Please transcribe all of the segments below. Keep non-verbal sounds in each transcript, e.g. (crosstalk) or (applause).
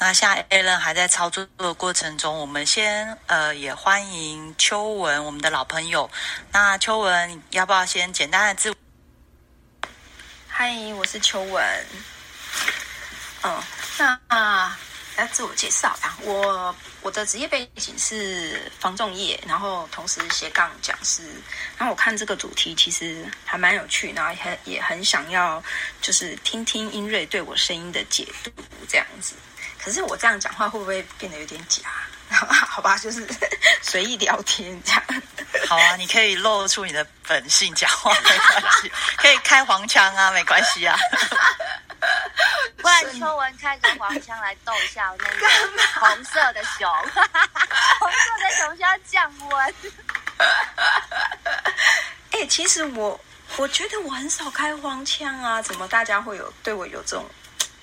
那现在 a l a n 还在操作的过程中，我们先呃也欢迎秋文，我们的老朋友。那秋文要不要先简单的自？嗨，我是秋文。嗯，那来自我介绍啊，我我的职业背景是防重业，然后同时斜杠讲师。然后我看这个主题其实还蛮有趣，然后很也很想要就是听听音瑞对我声音的解读这样子。可是我这样讲话会不会变得有点假？(laughs) 好吧，就是 (laughs) 随意聊天这样。好啊，你可以露出你的本性讲话，没关系，可以开黄腔啊，(laughs) 没关系啊。不然秋文开个黄腔来逗一下那个红色的熊，红色的熊需要降温。哎，其实我我觉得我很少开黄腔啊，怎么大家会有对我有这种？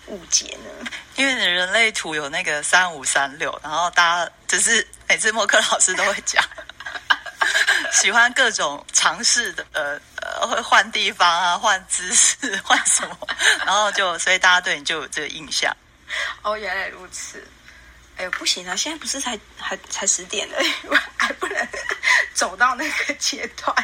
误解呢？因为你人类图有那个三五三六，然后大家就是每次默克老师都会讲，(laughs) 喜欢各种尝试的，呃呃，会换地方啊，换姿势，换什么，然后就所以大家对你就有这个印象。哦，原来如此。哎呦，不行啊，现在不是才还才十点了，(laughs) 还不能走到那个阶段。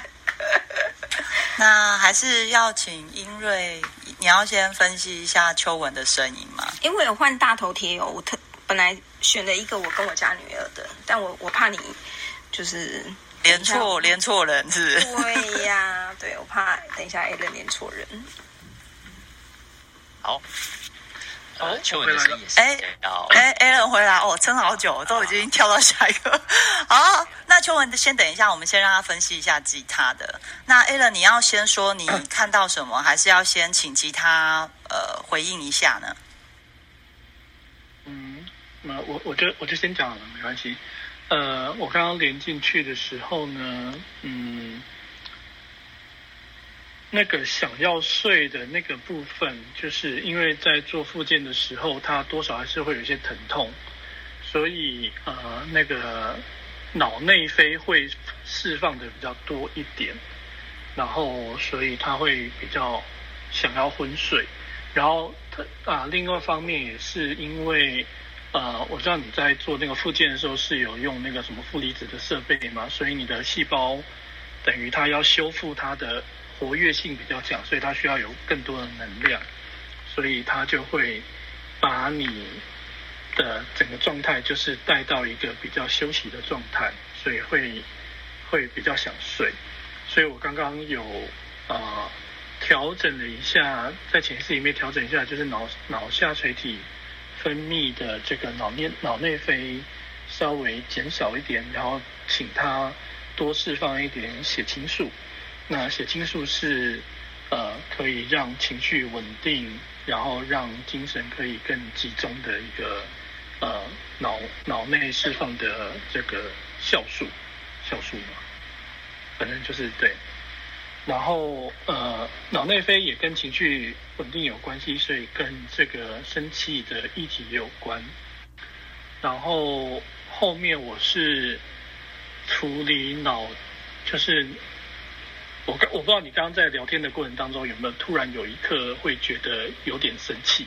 (laughs) 那还是要请英瑞。你要先分析一下秋文的声音吗？因为有换大头贴哦，我特本来选了一个我跟我家女儿的，但我我怕你就是连错连错人是？对呀，对我怕等一下 A 人连错人。好。呃，秋文的声音哎哎，A 人回来哦，撑好久，都已经跳到下一个。(laughs) 好，那秋文先等一下，我们先让他分析一下吉他的。那 a l n，你要先说你看到什么，还是要先请吉他呃回应一下呢？嗯，那我我就我就先讲了，没关系。呃，我刚刚连进去的时候呢，嗯。那个想要睡的那个部分，就是因为在做复健的时候，它多少还是会有一些疼痛，所以呃，那个脑内啡会释放的比较多一点，然后所以他会比较想要昏睡，然后他啊，另外一方面也是因为呃，我知道你在做那个复健的时候是有用那个什么负离子的设备嘛，所以你的细胞等于它要修复它的。活跃性比较强，所以它需要有更多的能量，所以它就会把你的整个状态就是带到一个比较休息的状态，所以会会比较想睡。所以我刚刚有啊调整了一下，在潜意识里面调整一下，就是脑脑下垂体分泌的这个脑内脑内啡稍微减少一点，然后请它多释放一点血清素。那血清素是呃可以让情绪稳定，然后让精神可以更集中的一个呃脑脑内释放的这个酵素酵素嘛，反正就是对。然后呃脑内啡也跟情绪稳定有关系，所以跟这个生气的议题也有关。然后后面我是处理脑就是。我我不知道你刚刚在聊天的过程当中有没有突然有一刻会觉得有点生气，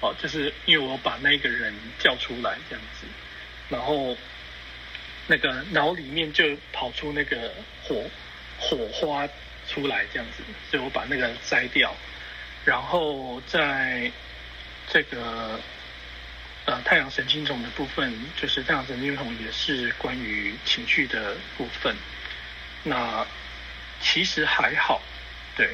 哦，就是因为我把那个人叫出来这样子，然后那个脑里面就跑出那个火火花出来这样子，所以我把那个摘掉，然后在这个呃太阳神经丛的部分，就是太阳神经丛也是关于情绪的部分，那。其实还好，对，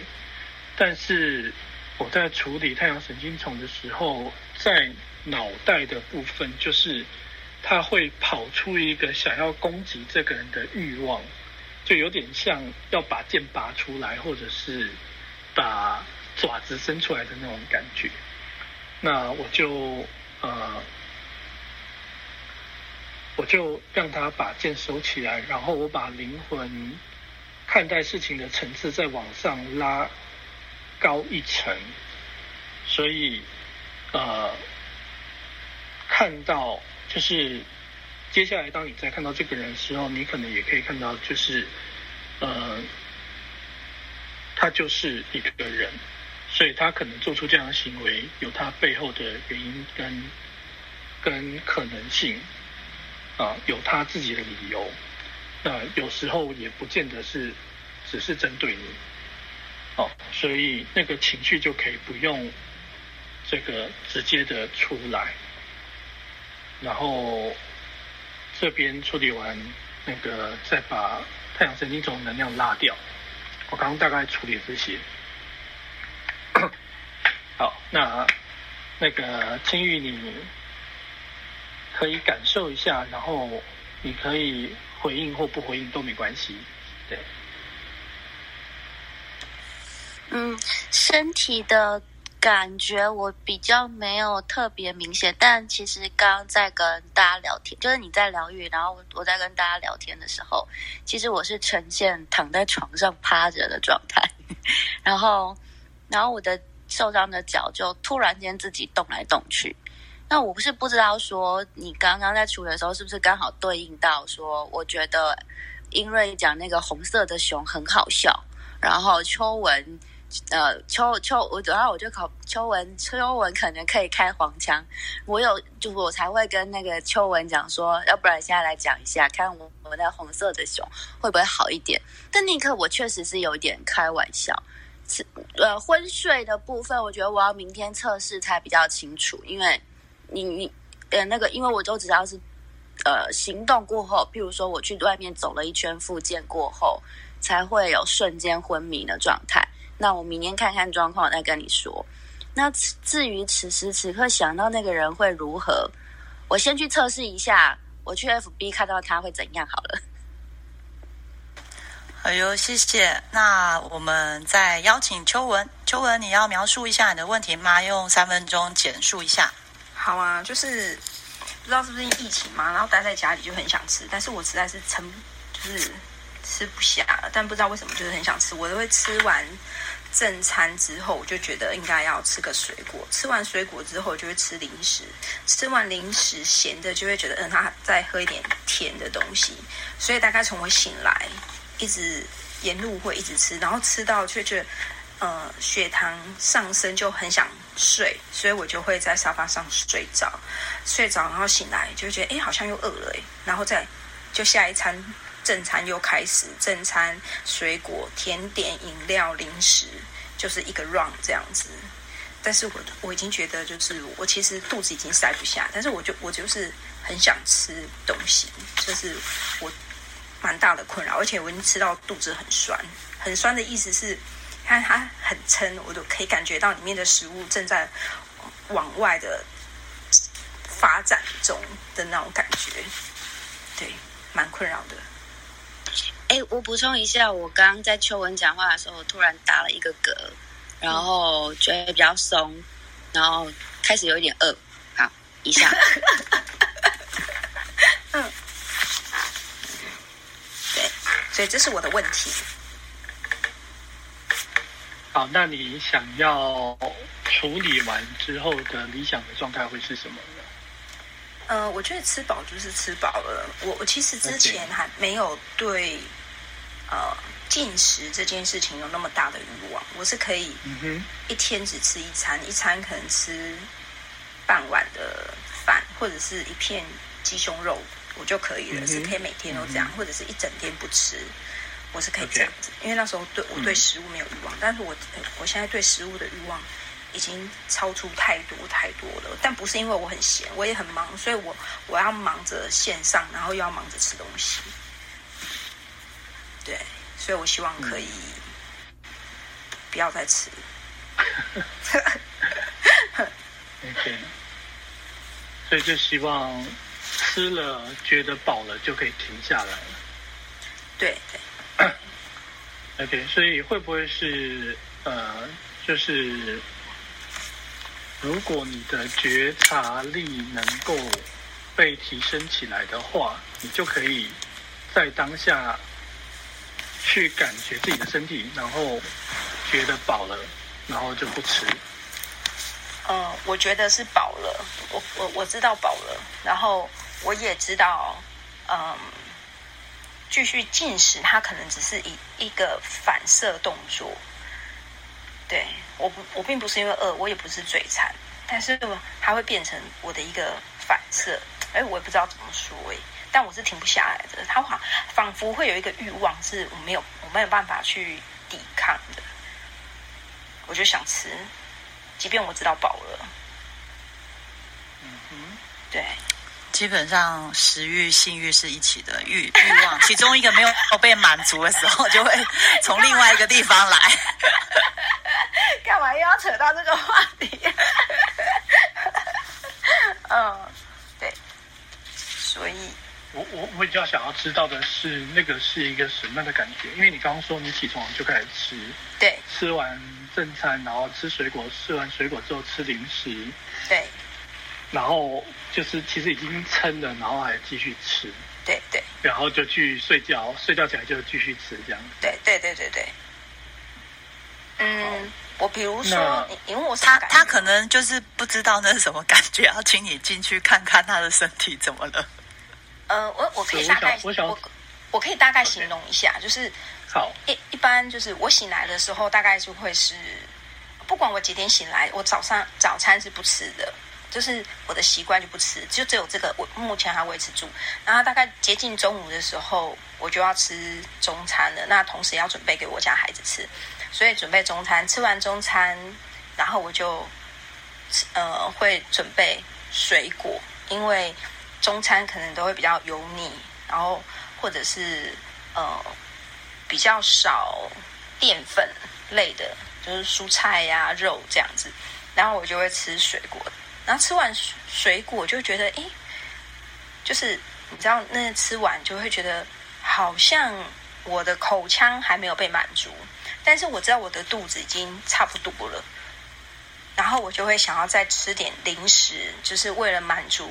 但是我在处理太阳神经丛的时候，在脑袋的部分，就是它会跑出一个想要攻击这个人的欲望，就有点像要把剑拔出来，或者是把爪子伸出来的那种感觉。那我就呃，我就让他把剑收起来，然后我把灵魂。看待事情的层次再往上拉高一层，所以呃，看到就是接下来当你在看到这个人的时候，你可能也可以看到，就是呃，他就是一个人，所以他可能做出这样的行为，有他背后的原因跟跟可能性啊，有他自己的理由。那有时候也不见得是只是针对你，哦，所以那个情绪就可以不用这个直接的出来，然后这边处理完那个再把太阳神经丛能量拉掉。我刚刚大概处理这些。好，那那个青玉，你可以感受一下，然后你可以。回应或不回应都没关系，对。嗯，身体的感觉我比较没有特别明显，但其实刚刚在跟大家聊天，就是你在疗愈，然后我在跟大家聊天的时候，其实我是呈现躺在床上趴着的状态，(laughs) 然后，然后我的受伤的脚就突然间自己动来动去。那我不是不知道说，你刚刚在处理的时候，是不是刚好对应到说，我觉得英瑞讲那个红色的熊很好笑，然后秋文，呃，秋秋，我然后我就考秋文，秋文可能可以开黄腔，我有就我才会跟那个秋文讲说，要不然现在来讲一下，看我我那红色的熊会不会好一点？但那一刻我确实是有点开玩笑，呃，昏睡的部分，我觉得我要明天测试才比较清楚，因为。你你呃那个，因为我就知道是呃行动过后，譬如说我去外面走了一圈复健过后，才会有瞬间昏迷的状态。那我明天看看状况再跟你说。那至于此时此刻想到那个人会如何，我先去测试一下，我去 FB 看到他会怎样好了。哎呦，谢谢。那我们再邀请秋文，秋文你要描述一下你的问题吗？用三分钟简述一下。好啊，就是不知道是不是疫情嘛，然后待在家里就很想吃，但是我实在是撑，就是吃不下了。但不知道为什么，就是很想吃。我都会吃完正餐之后，我就觉得应该要吃个水果。吃完水果之后，就会吃零食。吃完零食咸的，就会觉得嗯，他再喝一点甜的东西。所以大概从我醒来，一直沿路会一直吃，然后吃到却觉得。呃，血糖上升就很想睡，所以我就会在沙发上睡着，睡着然后醒来就觉得哎，好像又饿了哎，然后再就下一餐正餐又开始，正餐水果、甜点、饮料、零食，就是一个 run 这样子。但是我我已经觉得就是我其实肚子已经塞不下，但是我就我就是很想吃东西，就是我蛮大的困扰，而且我已经吃到肚子很酸，很酸的意思是。看它很撑，我都可以感觉到里面的食物正在往外的发展中的那种感觉，对，蛮困扰的。哎，我补充一下，我刚刚在秋文讲话的时候，突然打了一个嗝，然后觉得比较松，然后开始有一点饿。好，一下。(laughs) 嗯，对，所以这是我的问题。好，那你想要处理完之后的理想的状态会是什么呢？呃，我觉得吃饱就是吃饱了。我我其实之前还没有对呃进食这件事情有那么大的欲望。我是可以一天只吃一餐，一餐可能吃半碗的饭或者是一片鸡胸肉，我就可以了。是可以每天都这样，或者是一整天不吃。我是可以这样子，因为那时候对我对食物没有欲望，但是我我现在对食物的欲望已经超出太多太多了。但不是因为我很闲，我也很忙，所以我我要忙着线上，然后又要忙着吃东西。对，所以我希望可以不要再吃。OK，所以就希望吃了觉得饱了就可以停下来了。对对。OK，所以会不会是呃，就是如果你的觉察力能够被提升起来的话，你就可以在当下去感觉自己的身体，然后觉得饱了，然后就不吃。嗯，我觉得是饱了，我我我知道饱了，然后我也知道，嗯。继续进食，它可能只是一一个反射动作。对，我不，我并不是因为饿，我也不是嘴馋，但是它会变成我的一个反射，哎，我也不知道怎么说哎，但我是停不下来的。它好仿佛会有一个欲望，是我没有我没有办法去抵抗的。我就想吃，即便我知道饱了。嗯哼，对，基本上食欲、性欲是一起的欲 (laughs) 欲望，其中一个没有被满足的时候，就会从另外一个地方来。(laughs) 干嘛又要扯到这个话题？(laughs) 嗯，对，所以，我我我比较想要知道的是，那个是一个什么样的感觉？因为你刚刚说你起床就开始吃，对，吃完正餐，然后吃水果，吃完水果之后吃零食，对，然后就是其实已经撑了，然后还继续吃，对对，然后就去睡觉，睡觉起来就继续吃，这样，对对对对对，嗯。我比如说，因为我他他可能就是不知道那是什么感觉，要请你进去看看他的身体怎么了。呃，我我可以大概我我可以大概形容一下，就是好。一一般就是我醒来的时候，大概就会是不管我几点醒来，我早上早餐是不吃的，就是我的习惯就不吃，就只有这个我目前还维持住。然后大概接近中午的时候，我就要吃中餐了，那同时要准备给我家孩子吃。所以准备中餐，吃完中餐，然后我就，呃，会准备水果，因为中餐可能都会比较油腻，然后或者是呃比较少淀粉类的，就是蔬菜呀、肉这样子，然后我就会吃水果，然后吃完水果就觉得，哎，就是你知道，那吃完就会觉得好像我的口腔还没有被满足。但是我知道我的肚子已经差不多了，然后我就会想要再吃点零食，就是为了满足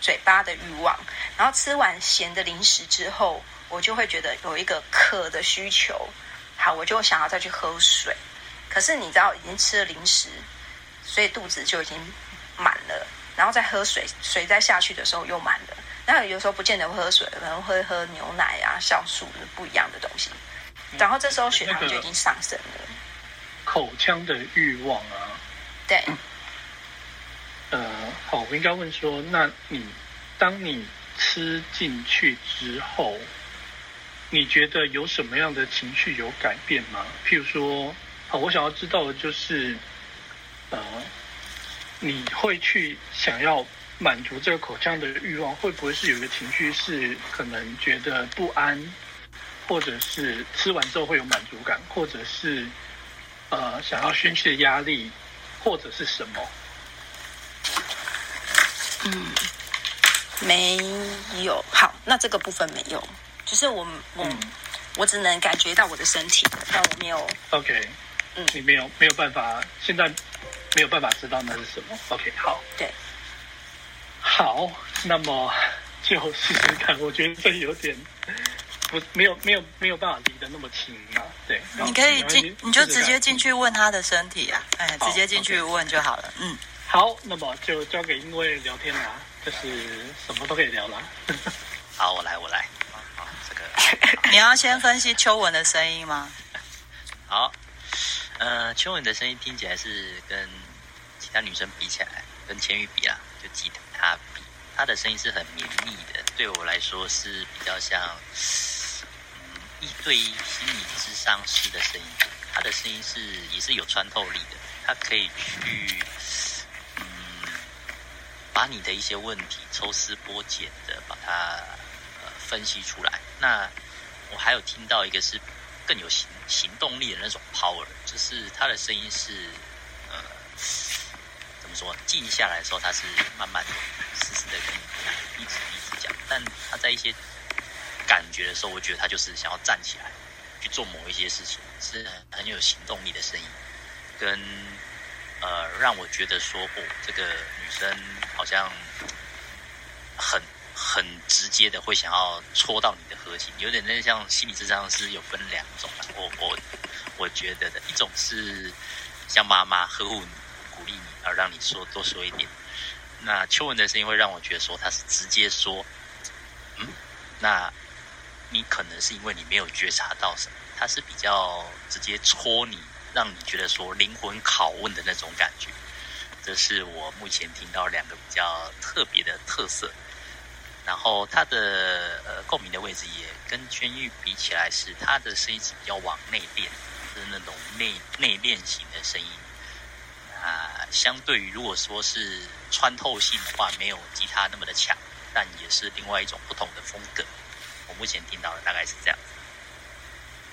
嘴巴的欲望。然后吃完咸的零食之后，我就会觉得有一个渴的需求，好，我就想要再去喝水。可是你知道，已经吃了零食，所以肚子就已经满了，然后再喝水，水再下去的时候又满了。那有时候不见得会喝水，可能会喝牛奶啊、酵素不一样的东西。然后这时候血糖就已经上升了。口腔的欲望啊。对。呃，好，我应该问说，那你当你吃进去之后，你觉得有什么样的情绪有改变吗？譬如说，好，我想要知道的就是，呃，你会去想要满足这个口腔的欲望，会不会是有一个情绪是可能觉得不安？或者是吃完之后会有满足感，或者是呃想要宣泄压力，或者是什么？嗯，没有。好，那这个部分没有，就是我我我只能感觉到我的身体，但我没有。OK，嗯，你没有没有办法，现在没有办法知道那是什么。OK，好，对，好，那么就试试看。我觉得这有点。不，没有没有没有办法离得那么近啊。对，你可以进，你就直接进去问他的身体啊，哎，直接进去问就好了。嗯，好，那么就交给因为聊天啦，就是什么都可以聊啦。(laughs) 好，我来，我来。好，这个 (laughs) 你要先分析秋文的声音吗？好，呃，秋文的声音听起来是跟其他女生比起来，跟千玉比啊，就吉他比，她的声音是很绵密的，对我来说是比较像。一对一心理智商师的声音，他的声音是也是有穿透力的，他可以去嗯把你的一些问题抽丝剥茧的把它呃分析出来。那我还有听到一个是更有行行动力的那种 power，就是他的声音是说？静下来的时候他是慢慢实时的跟你讲，一直一直讲，但他在一些。感觉的时候，我觉得他就是想要站起来去做某一些事情，是很有行动力的声音，跟呃让我觉得说，哦，这个女生好像很很直接的会想要戳到你的核心，有点那像心理智商是有分两种，我我我觉得的一种是像妈妈呵护你、鼓励你，而让你说多说一点。那秋文的声音会让我觉得说，他是直接说，嗯，那。你可能是因为你没有觉察到什么，他是比较直接戳你，让你觉得说灵魂拷问的那种感觉。这是我目前听到两个比较特别的特色。然后他的呃共鸣的位置也跟圈域比起来，是他的声音是比较往内敛，是那种内内敛型的声音。啊，相对于如果说是穿透性的话，没有吉他那么的强，但也是另外一种不同的风格。我目前听到的大概是这样子。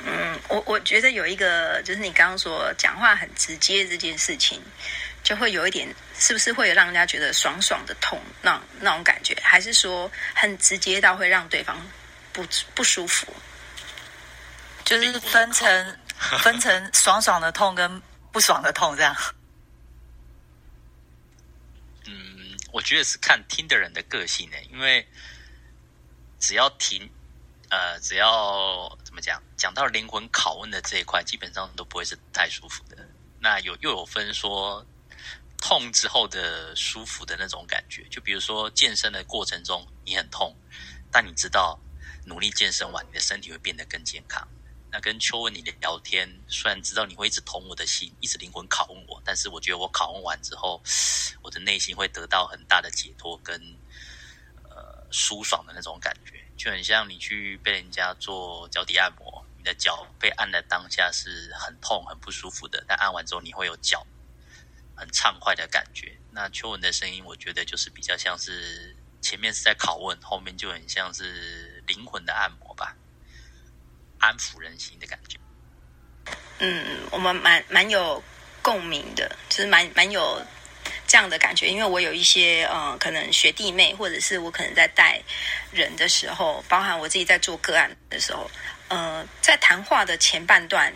嗯，我我觉得有一个就是你刚刚说讲话很直接这件事情，就会有一点，是不是会让人家觉得爽爽的痛那那种感觉，还是说很直接到会让对方不不舒服？就是分成 (laughs) 分成爽爽的痛跟不爽的痛这样。嗯，我觉得是看听的人的个性呢，因为只要听。呃，只要怎么讲，讲到灵魂拷问的这一块，基本上都不会是太舒服的。那有又有分说痛之后的舒服的那种感觉，就比如说健身的过程中你很痛，但你知道努力健身完，你的身体会变得更健康。那跟秋文你的聊天，虽然知道你会一直捅我的心，一直灵魂拷问我，但是我觉得我拷问完之后，我的内心会得到很大的解脱跟呃舒爽的那种感觉。就很像你去被人家做脚底按摩，你的脚被按的当下是很痛、很不舒服的，但按完之后你会有脚很畅快的感觉。那秋文的声音，我觉得就是比较像是前面是在拷问，后面就很像是灵魂的按摩吧，安抚人心的感觉。嗯，我们蛮蛮有共鸣的，就是蛮蛮有。这样的感觉，因为我有一些呃，可能学弟妹，或者是我可能在带人的时候，包含我自己在做个案的时候，呃，在谈话的前半段，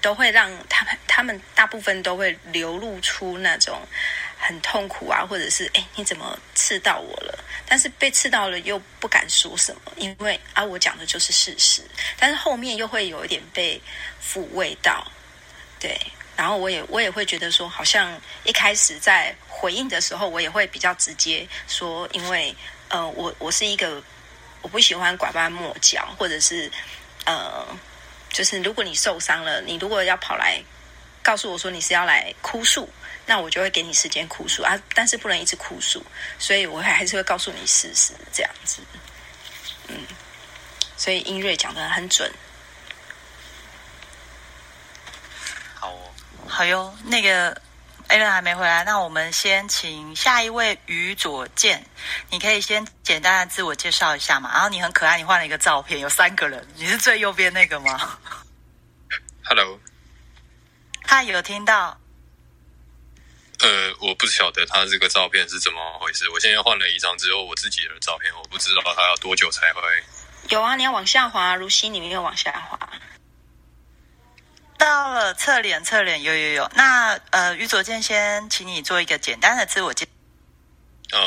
都会让他们，他们大部分都会流露出那种很痛苦啊，或者是哎，你怎么刺到我了？但是被刺到了又不敢说什么，因为啊，我讲的就是事实，但是后面又会有一点被抚慰到，对。然后我也我也会觉得说，好像一开始在回应的时候，我也会比较直接说，因为呃，我我是一个我不喜欢拐弯抹角，或者是呃，就是如果你受伤了，你如果要跑来告诉我说你是要来哭诉，那我就会给你时间哭诉啊，但是不能一直哭诉，所以我还是会告诉你事实这样子。嗯，所以英瑞讲的很准。好哦，好哟，那个 a l n 还没回来，那我们先请下一位于左健，你可以先简单的自我介绍一下嘛。然后你很可爱，你换了一个照片，有三个人，你是最右边那个吗？Hello，他有听到？呃，我不晓得他这个照片是怎么回事。我现在换了一张只有我自己的照片，我不知道他要多久才会。有啊，你要往下滑，如溪里面要往下滑。到了侧脸，侧脸有有有。那呃，于左健先请你做一个简单的自我介。嗯，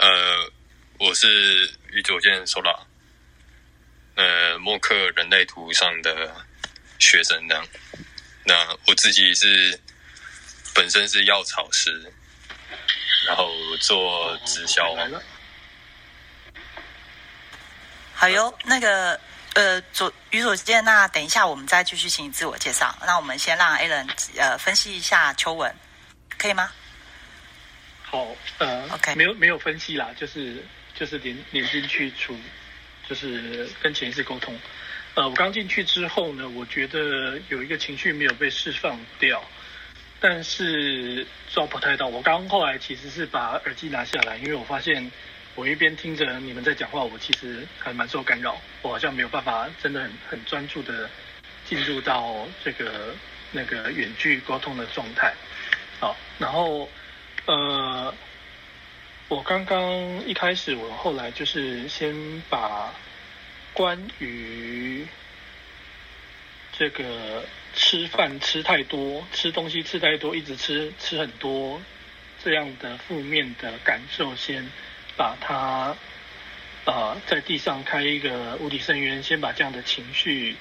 呃，我是于左健 l a 呃，默克人类图上的学生这样。那我自己是本身是药草师，然后做直销。好哟，那个。呃，左于左健，那等一下我们再继续请你自我介绍。那我们先让 a l a n 呃分析一下秋文，可以吗？好，呃，OK，没有没有分析啦，就是就是连连进去出，就是跟潜意识沟通。呃，我刚进去之后呢，我觉得有一个情绪没有被释放掉，但是抓不太到。我刚后来其实是把耳机拿下来，因为我发现。我一边听着你们在讲话，我其实还蛮受干扰，我好像没有办法真的很很专注的进入到这个那个远距沟通的状态。好，然后呃，我刚刚一开始，我后来就是先把关于这个吃饭吃太多、吃东西吃太多、一直吃吃很多这样的负面的感受先。把它，呃，在地上开一个无底深渊，先把这样的情绪，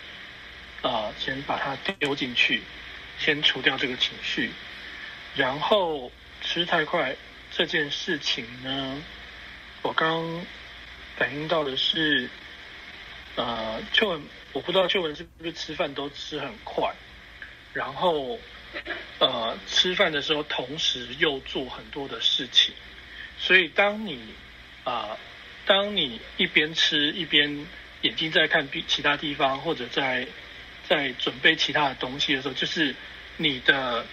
呃，先把它丢进去，先除掉这个情绪，然后吃太快这件事情呢，我刚反映到的是，呃，就，我不知道秋文是不是吃饭都吃很快，然后呃吃饭的时候同时又做很多的事情，所以当你啊、当你一边吃一边眼睛在看其他地方，或者在在准备其他的东西的时候，就是你的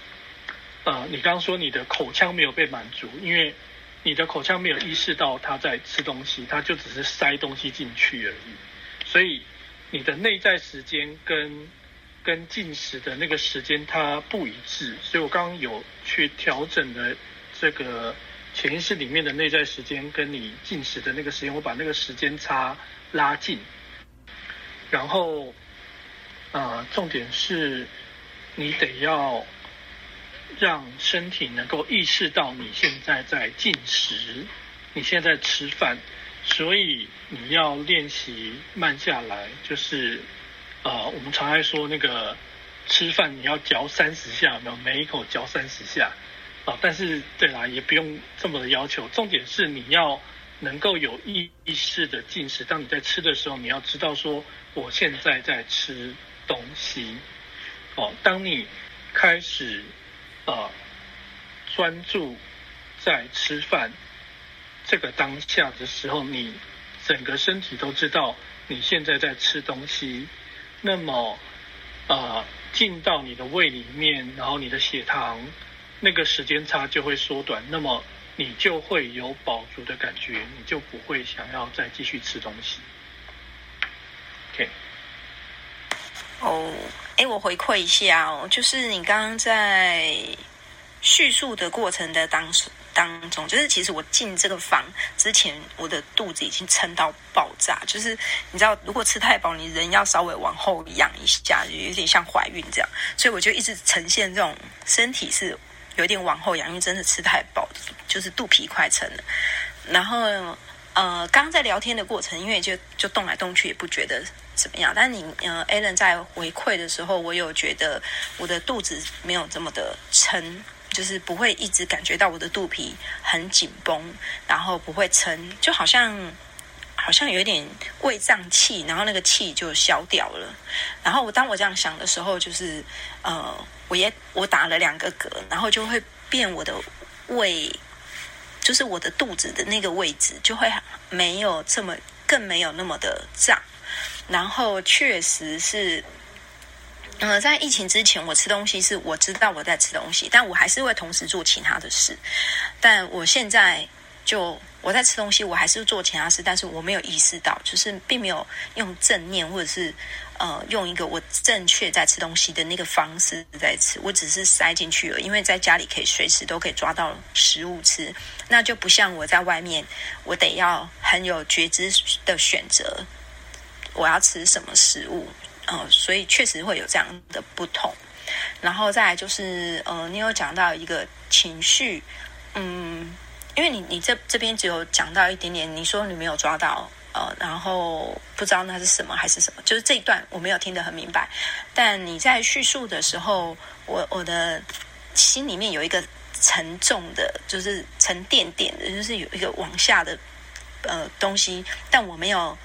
呃，你刚刚说你的口腔没有被满足，因为你的口腔没有意识到他在吃东西，他就只是塞东西进去而已，所以你的内在时间跟跟进食的那个时间它不一致，所以我刚刚有去调整的这个潜意识里面的内在时间跟你进食的那个时间，我把那个时间差拉近，然后呃，重点是你得要让身体能够意识到你现在在进食，你现在吃饭，所以你要练习慢下来，就是呃，我们常爱说那个吃饭你要嚼三十下，有没有？每一口嚼三十下啊、但是对啦，也不用这么的要求，重点是你要能够有意意识的进食。当你在吃的时候，你要知道说我现在在吃东西。哦，当你开始呃专注在吃饭这个当下的时候，你整个身体都知道你现在在吃东西，那么呃进到你的胃里面，然后你的血糖那个时间差就会缩短，那么你就会有饱足的感觉，你就不会想要再继续吃东西。OK，哦，哎，我回馈一下哦，就是你刚刚在叙述的过程的当时当中，就是其实我进这个房之前，我的肚子已经撑到爆炸，就是你知道，如果吃太饱，你人要稍微往后仰一下，有点像怀孕这样，所以我就一直呈现这种身体是有点往后仰，因为真的吃太饱，就是肚皮快撑了，然后。呃，刚刚在聊天的过程，因为就就动来动去，也不觉得怎么样。但你呃，Alan 在回馈的时候，我有觉得我的肚子没有这么的撑，就是不会一直感觉到我的肚皮很紧绷，然后不会撑，就好像好像有点胃胀气，然后那个气就消掉了。然后我当我这样想的时候，就是呃，我也我打了两个嗝，然后就会变我的胃。就是我的肚子的那个位置就会没有这么，更没有那么的胀。然后确实是，呃，在疫情之前，我吃东西是我知道我在吃东西，但我还是会同时做其他的事。但我现在就我在吃东西，我还是做其他事，但是我没有意识到，就是并没有用正念或者是。呃，用一个我正确在吃东西的那个方式在吃，我只是塞进去了，因为在家里可以随时都可以抓到食物吃，那就不像我在外面，我得要很有觉知的选择，我要吃什么食物，呃，所以确实会有这样的不同。然后再来就是，呃，你有讲到一个情绪，嗯，因为你你这这边只有讲到一点点，你说你没有抓到。呃，然后不知道那是什么还是什么，就是这一段我没有听得很明白。但你在叙述的时候，我我的心里面有一个沉重的，就是沉甸甸的，就是有一个往下的呃东西，但我没有，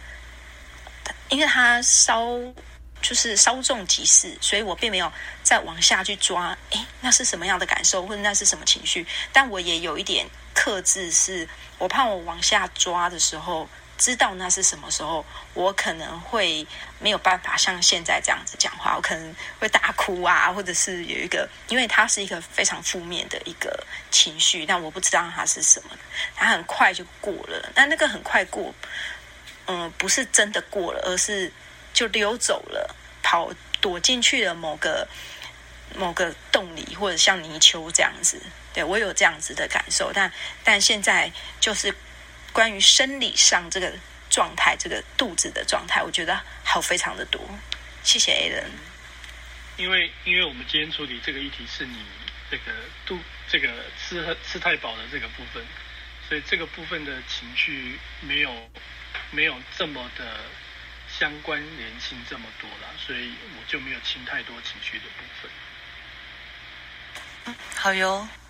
因为它稍就是稍纵即逝，所以我并没有再往下去抓。诶，那是什么样的感受，或者那是什么情绪？但我也有一点克制，是我怕我往下抓的时候。知道那是什么时候，我可能会没有办法像现在这样子讲话，我可能会大哭啊，或者是有一个，因为它是一个非常负面的一个情绪，但我不知道它是什么，它很快就过了。但那个很快过，嗯，不是真的过了，而是就溜走了，跑躲进去了某个某个洞里，或者像泥鳅这样子。对我有这样子的感受，但但现在就是。关于生理上这个状态，这个肚子的状态，我觉得好非常的多。谢谢 A 人。因为因为我们今天处理这个议题是你这个肚这个吃吃太饱的这个部分，所以这个部分的情绪没有没有这么的相关联性这么多了，所以我就没有清太多情绪的部分。好哟，